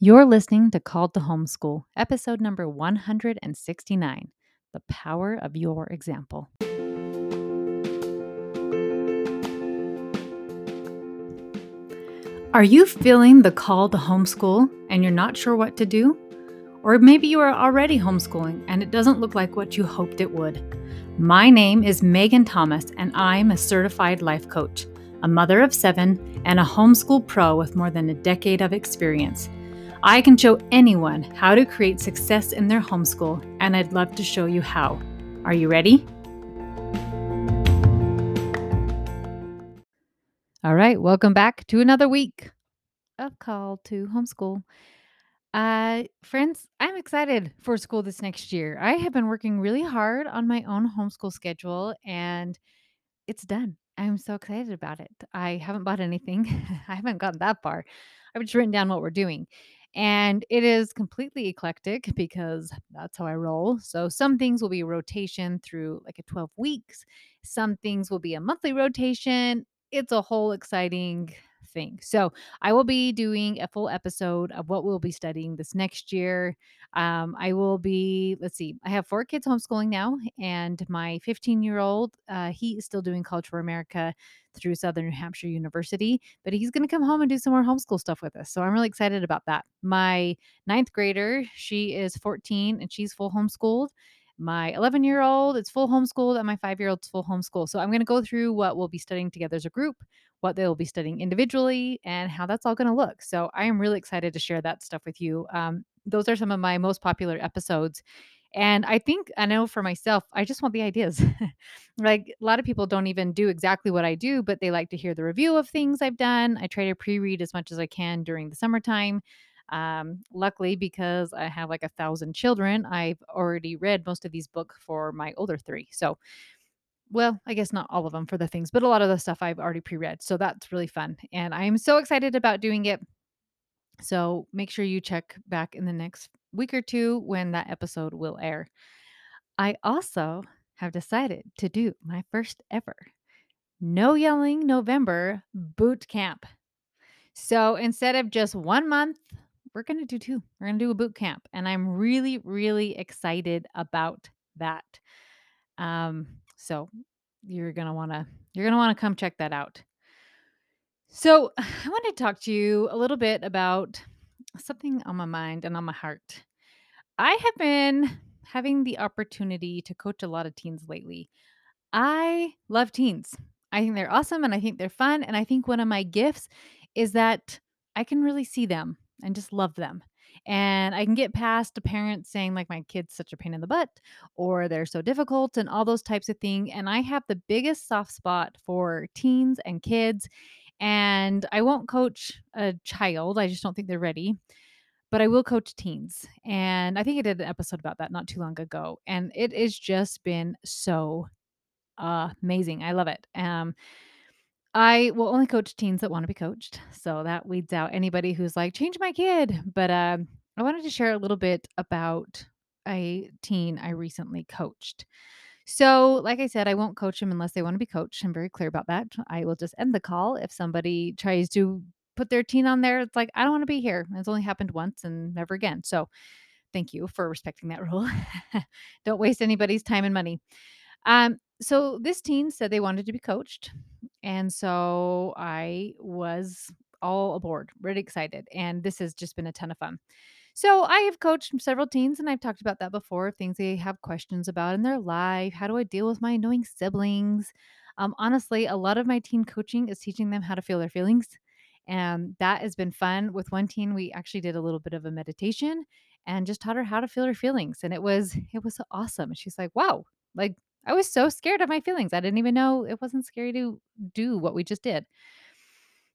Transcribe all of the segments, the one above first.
You're listening to Called to Homeschool, episode number 169 The Power of Your Example. Are you feeling the call to homeschool and you're not sure what to do? Or maybe you are already homeschooling and it doesn't look like what you hoped it would. My name is Megan Thomas and I'm a certified life coach, a mother of seven, and a homeschool pro with more than a decade of experience. I can show anyone how to create success in their homeschool, and I'd love to show you how. Are you ready? All right, welcome back to another week of Called to Homeschool. Uh, friends, I'm excited for school this next year. I have been working really hard on my own homeschool schedule, and it's done. I'm so excited about it. I haven't bought anything, I haven't gotten that far. I've just written down what we're doing. And it is completely eclectic because that's how I roll. So some things will be rotation through like a 12 weeks, some things will be a monthly rotation. It's a whole exciting thing. So I will be doing a full episode of what we'll be studying this next year. Um, I will be, let's see, I have four kids homeschooling now, and my 15 year old, uh, he is still doing College for America through Southern New Hampshire University, but he's going to come home and do some more homeschool stuff with us. So I'm really excited about that. My ninth grader, she is 14 and she's full homeschooled. My 11 year old, it's full homeschooled, and my five year old's full homeschool. So I'm going to go through what we'll be studying together as a group, what they'll be studying individually, and how that's all going to look. So I am really excited to share that stuff with you. Um, those are some of my most popular episodes. And I think I know for myself, I just want the ideas. like a lot of people don't even do exactly what I do, but they like to hear the review of things I've done. I try to pre read as much as I can during the summertime. Um, luckily, because I have like a thousand children, I've already read most of these books for my older three. So, well, I guess not all of them for the things, but a lot of the stuff I've already pre read. So that's really fun. And I'm so excited about doing it. So make sure you check back in the next week or two when that episode will air. I also have decided to do my first ever No Yelling November boot camp. So instead of just one month, we're going to do two. We're going to do a boot camp. And I'm really, really excited about that. Um, so you're going to want to, you're going to want to come check that out. So I want to talk to you a little bit about something on my mind and on my heart. I have been having the opportunity to coach a lot of teens lately. I love teens. I think they're awesome and I think they're fun. And I think one of my gifts is that I can really see them and just love them. And I can get past a parent saying, like, my kid's such a pain in the butt or they're so difficult and all those types of things. And I have the biggest soft spot for teens and kids. And I won't coach a child, I just don't think they're ready but I will coach teens. And I think I did an episode about that not too long ago. And it has just been so amazing. I love it. Um, I will only coach teens that want to be coached. So that weeds out anybody who's like, change my kid. But um, I wanted to share a little bit about a teen I recently coached. So, like I said, I won't coach them unless they want to be coached. I'm very clear about that. I will just end the call if somebody tries to put their teen on there. It's like, I don't want to be here. It's only happened once and never again. So, thank you for respecting that rule. don't waste anybody's time and money. Um, so this teen said they wanted to be coached. And so I was all aboard, really excited. And this has just been a ton of fun. So I have coached several teens, and I've talked about that before things they have questions about in their life. How do I deal with my annoying siblings? Um, honestly, a lot of my teen coaching is teaching them how to feel their feelings. And that has been fun. With one teen, we actually did a little bit of a meditation and just taught her how to feel her feelings. And it was, it was awesome. She's like, wow, like I was so scared of my feelings. I didn't even know it wasn't scary to do what we just did.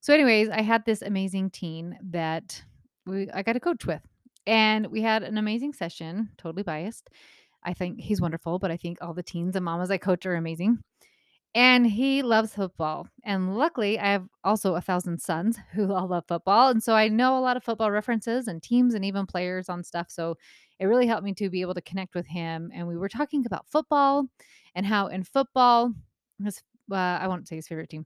So, anyways, I had this amazing teen that we I got a coach with. And we had an amazing session, totally biased. I think he's wonderful, but I think all the teens and mamas I coach are amazing. And he loves football. And luckily, I have also a thousand sons who all love football. And so I know a lot of football references and teams and even players on stuff. So it really helped me to be able to connect with him. And we were talking about football and how in football, his, uh, I won't say his favorite team,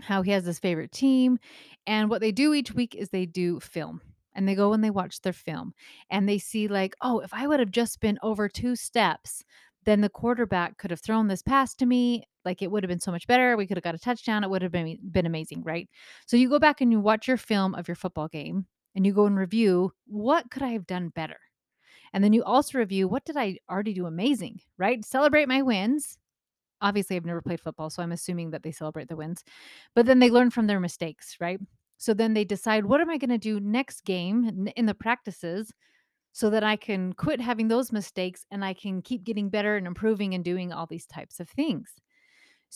how he has his favorite team. And what they do each week is they do film and they go and they watch their film and they see like, "Oh, if I would have just been over 2 steps, then the quarterback could have thrown this pass to me, like it would have been so much better. We could have got a touchdown. It would have been been amazing, right?" So you go back and you watch your film of your football game and you go and review, "What could I have done better?" And then you also review, "What did I already do amazing?" Right? Celebrate my wins. Obviously, I've never played football, so I'm assuming that they celebrate the wins. But then they learn from their mistakes, right? So then they decide, "What am I gonna do next game in the practices so that I can quit having those mistakes and I can keep getting better and improving and doing all these types of things?"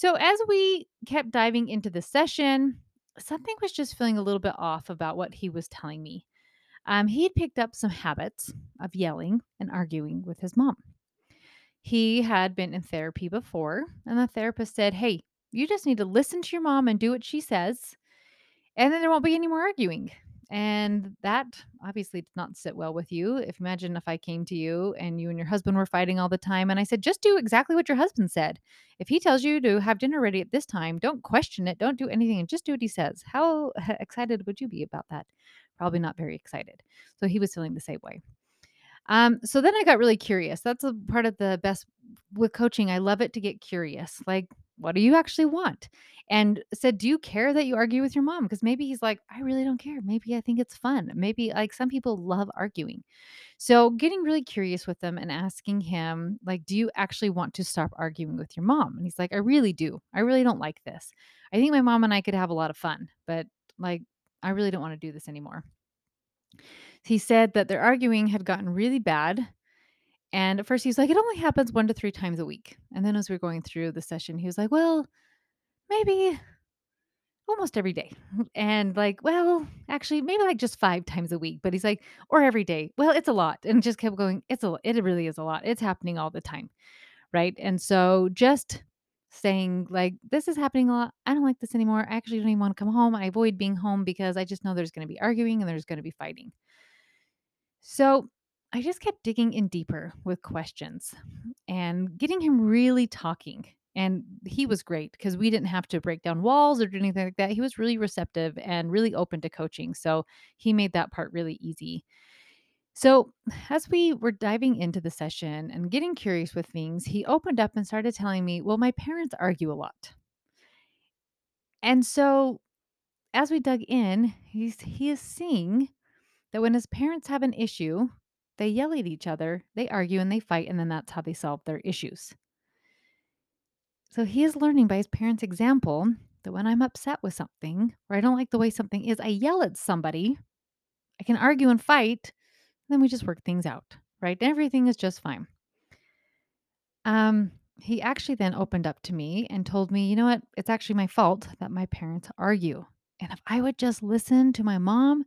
So as we kept diving into the session, something was just feeling a little bit off about what he was telling me. Um, he had picked up some habits of yelling and arguing with his mom. He had been in therapy before, and the therapist said, Hey, you just need to listen to your mom and do what she says, and then there won't be any more arguing. And that obviously did not sit well with you. If imagine if I came to you and you and your husband were fighting all the time, and I said, just do exactly what your husband said. If he tells you to have dinner ready at this time, don't question it, don't do anything, and just do what he says. How excited would you be about that? Probably not very excited. So he was feeling the same way. Um, so then I got really curious. That's a part of the best with coaching. I love it to get curious. Like, what do you actually want? And said, Do you care that you argue with your mom? Because maybe he's like, I really don't care. Maybe I think it's fun. Maybe like some people love arguing. So getting really curious with them and asking him, like, do you actually want to stop arguing with your mom? And he's like, I really do. I really don't like this. I think my mom and I could have a lot of fun, but like, I really don't want to do this anymore. He said that their arguing had gotten really bad. And at first he was like, it only happens one to three times a week. And then as we were going through the session, he was like, well, maybe almost every day. And like, well, actually, maybe like just five times a week. But he's like, or every day. Well, it's a lot. And just kept going, it's a it really is a lot. It's happening all the time. Right. And so just saying like this is happening a lot. I don't like this anymore. I actually don't even want to come home. I avoid being home because I just know there's going to be arguing and there's going to be fighting. So I just kept digging in deeper with questions and getting him really talking. And he was great because we didn't have to break down walls or do anything like that. He was really receptive and really open to coaching. So he made that part really easy. So, as we were diving into the session and getting curious with things, he opened up and started telling me, Well, my parents argue a lot. And so, as we dug in, he's, he is seeing that when his parents have an issue, they yell at each other, they argue and they fight, and then that's how they solve their issues. So he is learning by his parents' example that when I'm upset with something or I don't like the way something is, I yell at somebody. I can argue and fight, then we just work things out, right? Everything is just fine. Um, he actually then opened up to me and told me, you know what? It's actually my fault that my parents argue. And if I would just listen to my mom,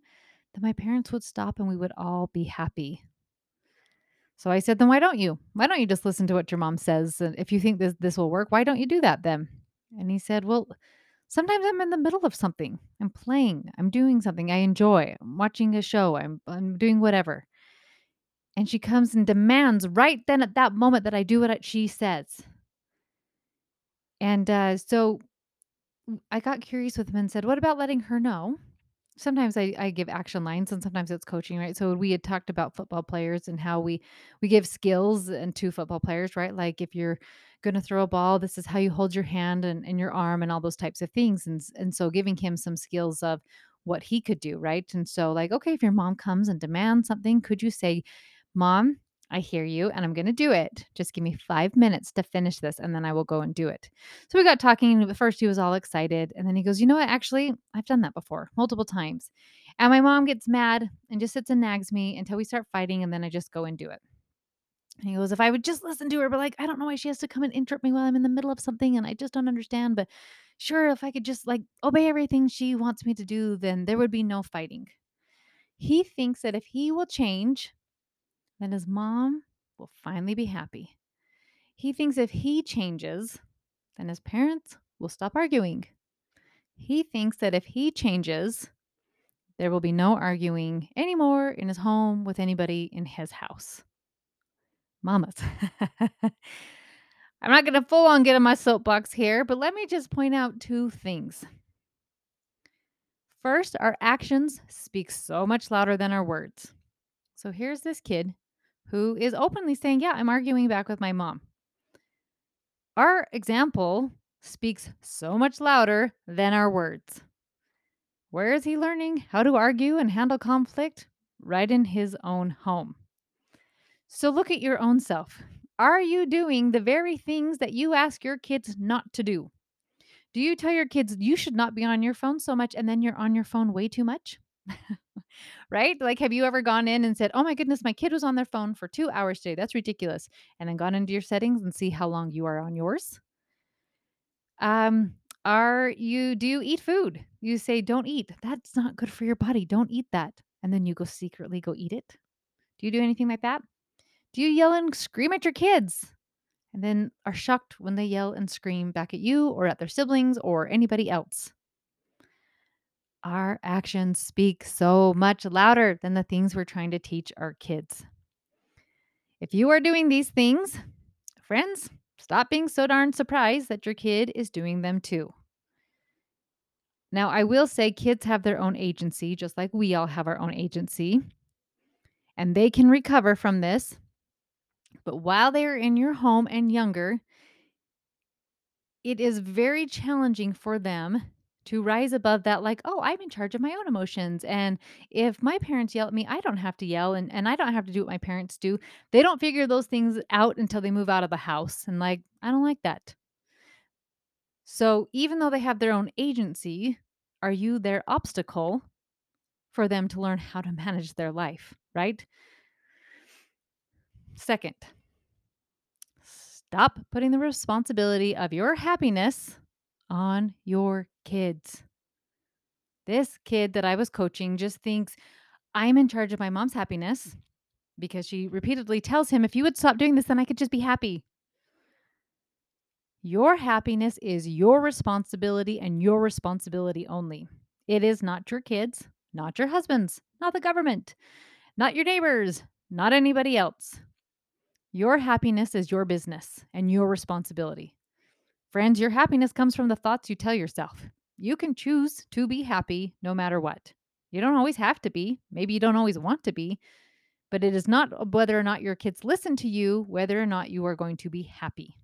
then my parents would stop and we would all be happy. So I said, then why don't you? Why don't you just listen to what your mom says? And if you think this this will work, why don't you do that then? And he said, Well, sometimes I'm in the middle of something. I'm playing. I'm doing something I enjoy. I'm watching a show. I'm I'm doing whatever. And she comes and demands right then at that moment that I do what she says. And uh, so I got curious with him and said, What about letting her know sometimes I, I give action lines and sometimes it's coaching right? So we had talked about football players and how we we give skills and to football players right? Like if you're going to throw a ball this is how you hold your hand and, and your arm and all those types of things and and so giving him some skills of what he could do right? And so like okay if your mom comes and demands something could you say mom I hear you and I'm going to do it. Just give me five minutes to finish this and then I will go and do it. So we got talking. At first, he was all excited. And then he goes, You know what? Actually, I've done that before multiple times. And my mom gets mad and just sits and nags me until we start fighting. And then I just go and do it. And he goes, If I would just listen to her, but like, I don't know why she has to come and interrupt me while I'm in the middle of something and I just don't understand. But sure, if I could just like obey everything she wants me to do, then there would be no fighting. He thinks that if he will change, then his mom will finally be happy. He thinks if he changes, then his parents will stop arguing. He thinks that if he changes, there will be no arguing anymore in his home with anybody in his house. Mamas. I'm not going to full on get on my soapbox here, but let me just point out two things. First, our actions speak so much louder than our words. So here's this kid who is openly saying, Yeah, I'm arguing back with my mom. Our example speaks so much louder than our words. Where is he learning how to argue and handle conflict? Right in his own home. So look at your own self. Are you doing the very things that you ask your kids not to do? Do you tell your kids you should not be on your phone so much and then you're on your phone way too much? right? Like, have you ever gone in and said, Oh my goodness, my kid was on their phone for two hours today. That's ridiculous. And then gone into your settings and see how long you are on yours? Um, are you, do you eat food? You say, Don't eat. That's not good for your body. Don't eat that. And then you go secretly go eat it. Do you do anything like that? Do you yell and scream at your kids? And then are shocked when they yell and scream back at you or at their siblings or anybody else. Our actions speak so much louder than the things we're trying to teach our kids. If you are doing these things, friends, stop being so darn surprised that your kid is doing them too. Now, I will say kids have their own agency, just like we all have our own agency, and they can recover from this. But while they are in your home and younger, it is very challenging for them to rise above that like oh i'm in charge of my own emotions and if my parents yell at me i don't have to yell and, and i don't have to do what my parents do. They don't figure those things out until they move out of the house and like i don't like that. So even though they have their own agency are you their obstacle for them to learn how to manage their life right? Second stop putting the responsibility of your happiness on your kids. This kid that I was coaching just thinks I'm in charge of my mom's happiness because she repeatedly tells him, if you would stop doing this, then I could just be happy. Your happiness is your responsibility and your responsibility only. It is not your kids, not your husband's, not the government, not your neighbors, not anybody else. Your happiness is your business and your responsibility. Friends, your happiness comes from the thoughts you tell yourself. You can choose to be happy no matter what. You don't always have to be. Maybe you don't always want to be, but it is not uh, whether or not your kids listen to you, whether or not you are going to be happy.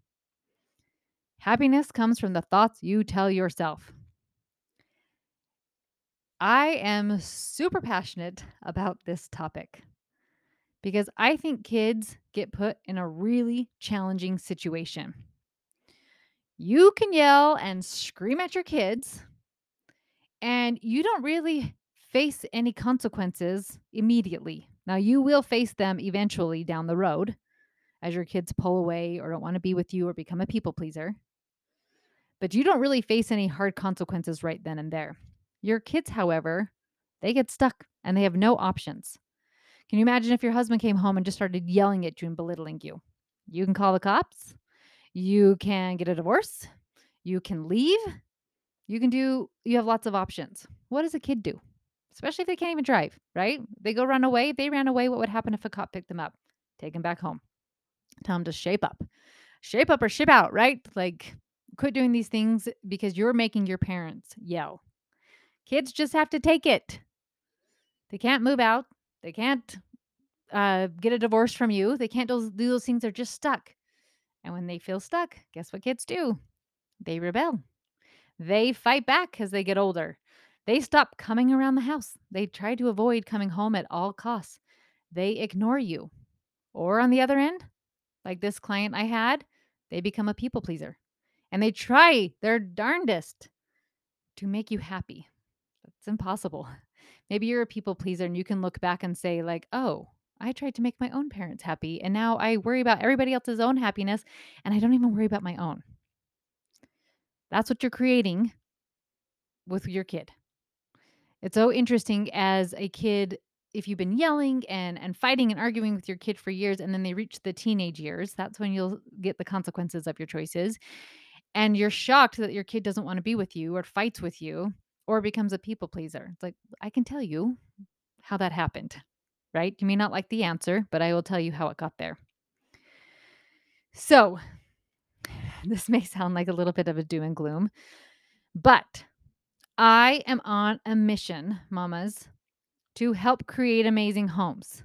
Happiness comes from the thoughts you tell yourself. I am super passionate about this topic because I think kids get put in a really challenging situation. You can yell and scream at your kids, and you don't really face any consequences immediately. Now, you will face them eventually down the road as your kids pull away or don't want to be with you or become a people pleaser. But you don't really face any hard consequences right then and there. Your kids, however, they get stuck and they have no options. Can you imagine if your husband came home and just started yelling at you and belittling you? You can call the cops. You can get a divorce. You can leave. You can do, you have lots of options. What does a kid do? Especially if they can't even drive, right? They go run away. If they ran away, what would happen if a cop picked them up? Take them back home. Tell them to shape up. Shape up or ship out, right? Like, quit doing these things because you're making your parents yell. Kids just have to take it. They can't move out. They can't uh, get a divorce from you. They can't do, do those things. They're just stuck. And when they feel stuck, guess what kids do? They rebel. They fight back as they get older. They stop coming around the house. They try to avoid coming home at all costs. They ignore you. Or on the other end, like this client I had, they become a people pleaser and they try their darndest to make you happy. That's impossible. Maybe you're a people pleaser and you can look back and say, like, oh, I tried to make my own parents happy, and now I worry about everybody else's own happiness, and I don't even worry about my own. That's what you're creating with your kid. It's so interesting as a kid if you've been yelling and and fighting and arguing with your kid for years and then they reach the teenage years, that's when you'll get the consequences of your choices. And you're shocked that your kid doesn't want to be with you or fights with you or becomes a people pleaser. It's like I can tell you how that happened right? You may not like the answer, but I will tell you how it got there. So, this may sound like a little bit of a doom and gloom, but I am on a mission, mamas, to help create amazing homes.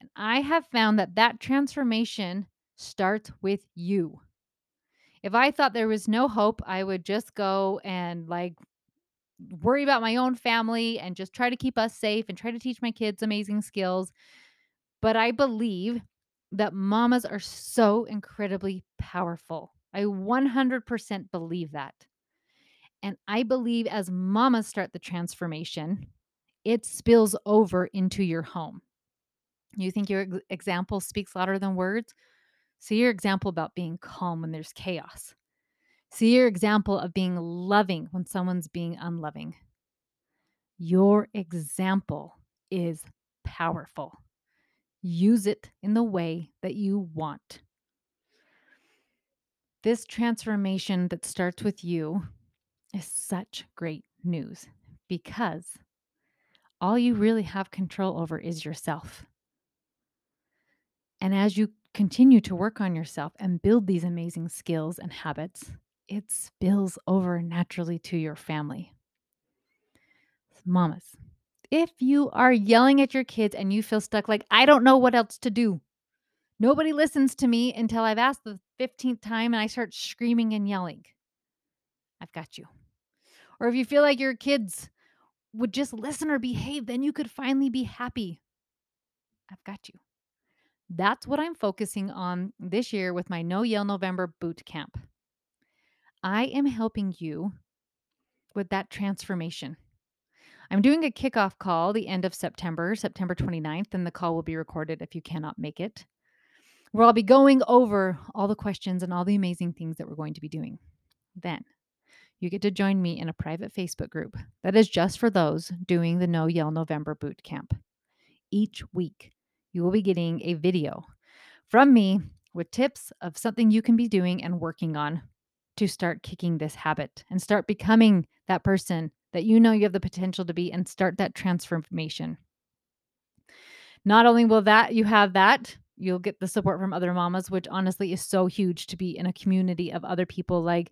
And I have found that that transformation starts with you. If I thought there was no hope, I would just go and like worry about my own family and just try to keep us safe and try to teach my kids amazing skills. But I believe that mamas are so incredibly powerful. I 100% believe that. And I believe as mamas start the transformation, it spills over into your home. You think your example speaks louder than words? See your example about being calm when there's chaos. See your example of being loving when someone's being unloving. Your example is powerful. Use it in the way that you want. This transformation that starts with you is such great news because all you really have control over is yourself. And as you continue to work on yourself and build these amazing skills and habits, it spills over naturally to your family. Mamas, if you are yelling at your kids and you feel stuck, like, I don't know what else to do, nobody listens to me until I've asked the 15th time and I start screaming and yelling, I've got you. Or if you feel like your kids would just listen or behave, then you could finally be happy. I've got you. That's what I'm focusing on this year with my No Yell November boot camp. I am helping you with that transformation. I'm doing a kickoff call the end of September, September 29th, and the call will be recorded if you cannot make it. Where I'll be going over all the questions and all the amazing things that we're going to be doing. Then you get to join me in a private Facebook group that is just for those doing the No Yell November boot camp. Each week, you will be getting a video from me with tips of something you can be doing and working on to start kicking this habit and start becoming that person that you know you have the potential to be and start that transformation. Not only will that you have that, you'll get the support from other mamas, which honestly is so huge to be in a community of other people. Like,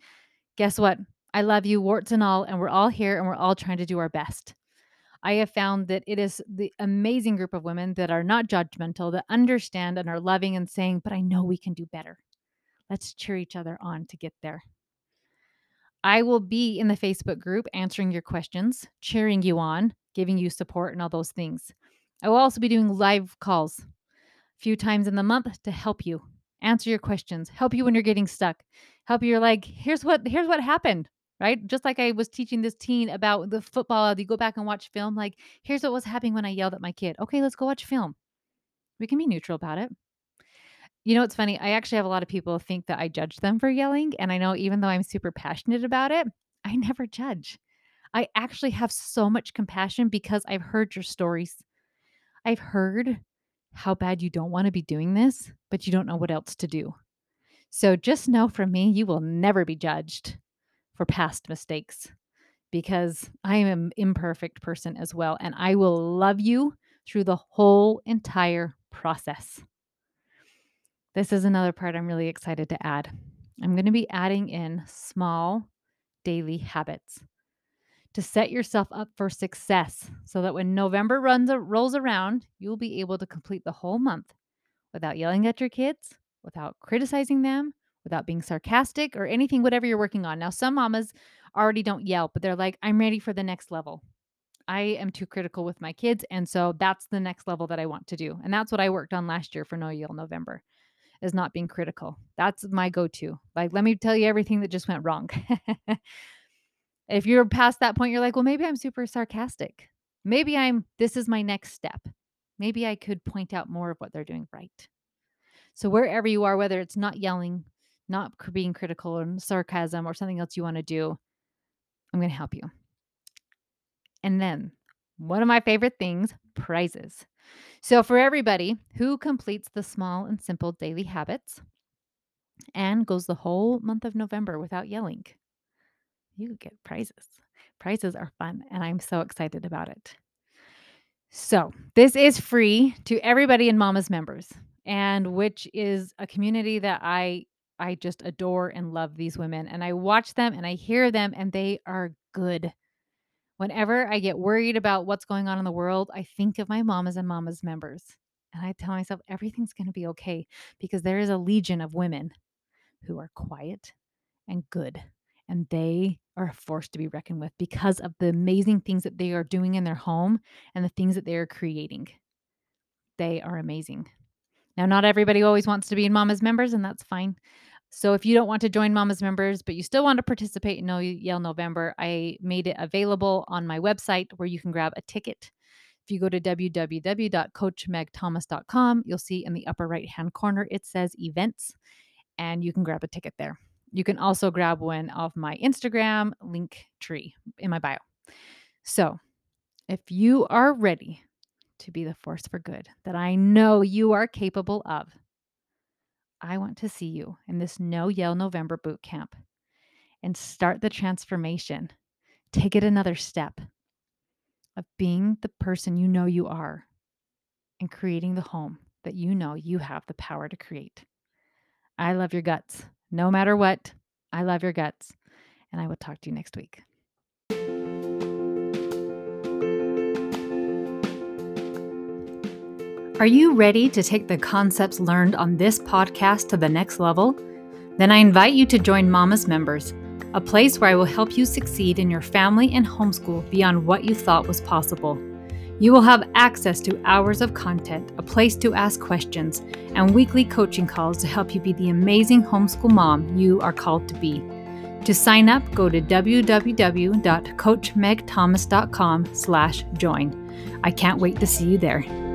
guess what? I love you, warts and all, and we're all here and we're all trying to do our best. I have found that it is the amazing group of women that are not judgmental, that understand and are loving and saying, but I know we can do better. Let's cheer each other on to get there. I will be in the Facebook group answering your questions, cheering you on, giving you support, and all those things. I will also be doing live calls a few times in the month to help you answer your questions, help you when you're getting stuck, help you. You're like, here's what here's what happened, right? Just like I was teaching this teen about the football, you go back and watch film. Like, here's what was happening when I yelled at my kid. Okay, let's go watch film. We can be neutral about it. You know, it's funny. I actually have a lot of people think that I judge them for yelling. And I know even though I'm super passionate about it, I never judge. I actually have so much compassion because I've heard your stories. I've heard how bad you don't want to be doing this, but you don't know what else to do. So just know from me, you will never be judged for past mistakes because I am an imperfect person as well. And I will love you through the whole entire process. This is another part I'm really excited to add. I'm going to be adding in small daily habits to set yourself up for success so that when November runs rolls around, you'll be able to complete the whole month without yelling at your kids, without criticizing them, without being sarcastic or anything whatever you're working on. Now some mamas already don't yell, but they're like I'm ready for the next level. I am too critical with my kids and so that's the next level that I want to do. And that's what I worked on last year for No Yell November is not being critical. That's my go to. Like, let me tell you everything that just went wrong. if you're past that point, you're like, well, maybe I'm super sarcastic. Maybe I'm, this is my next step. Maybe I could point out more of what they're doing right. So, wherever you are, whether it's not yelling, not being critical or sarcasm or something else you want to do, I'm going to help you. And then, one of my favorite things prizes. So, for everybody who completes the small and simple daily habits and goes the whole month of November without yelling, you get prizes. Prizes are fun, and I'm so excited about it. So, this is free to everybody in Mama's members, and which is a community that I I just adore and love these women and I watch them and I hear them and they are good. Whenever I get worried about what's going on in the world, I think of my mamas and mamas members. And I tell myself everything's going to be okay because there is a legion of women who are quiet and good. And they are a force to be reckoned with because of the amazing things that they are doing in their home and the things that they are creating. They are amazing. Now, not everybody always wants to be in Mama's members, and that's fine. So, if you don't want to join Mama's members, but you still want to participate in No Yell November, I made it available on my website where you can grab a ticket. If you go to www.coachmegthomas.com, you'll see in the upper right hand corner it says events, and you can grab a ticket there. You can also grab one off my Instagram link tree in my bio. So, if you are ready to be the force for good that I know you are capable of, I want to see you in this No Yell November boot camp and start the transformation. Take it another step of being the person you know you are and creating the home that you know you have the power to create. I love your guts. No matter what, I love your guts. And I will talk to you next week. Are you ready to take the concepts learned on this podcast to the next level? Then I invite you to join Mama's Members, a place where I will help you succeed in your family and homeschool beyond what you thought was possible. You will have access to hours of content, a place to ask questions, and weekly coaching calls to help you be the amazing homeschool mom you are called to be. To sign up, go to www.coachmegthomas.com slash join. I can't wait to see you there.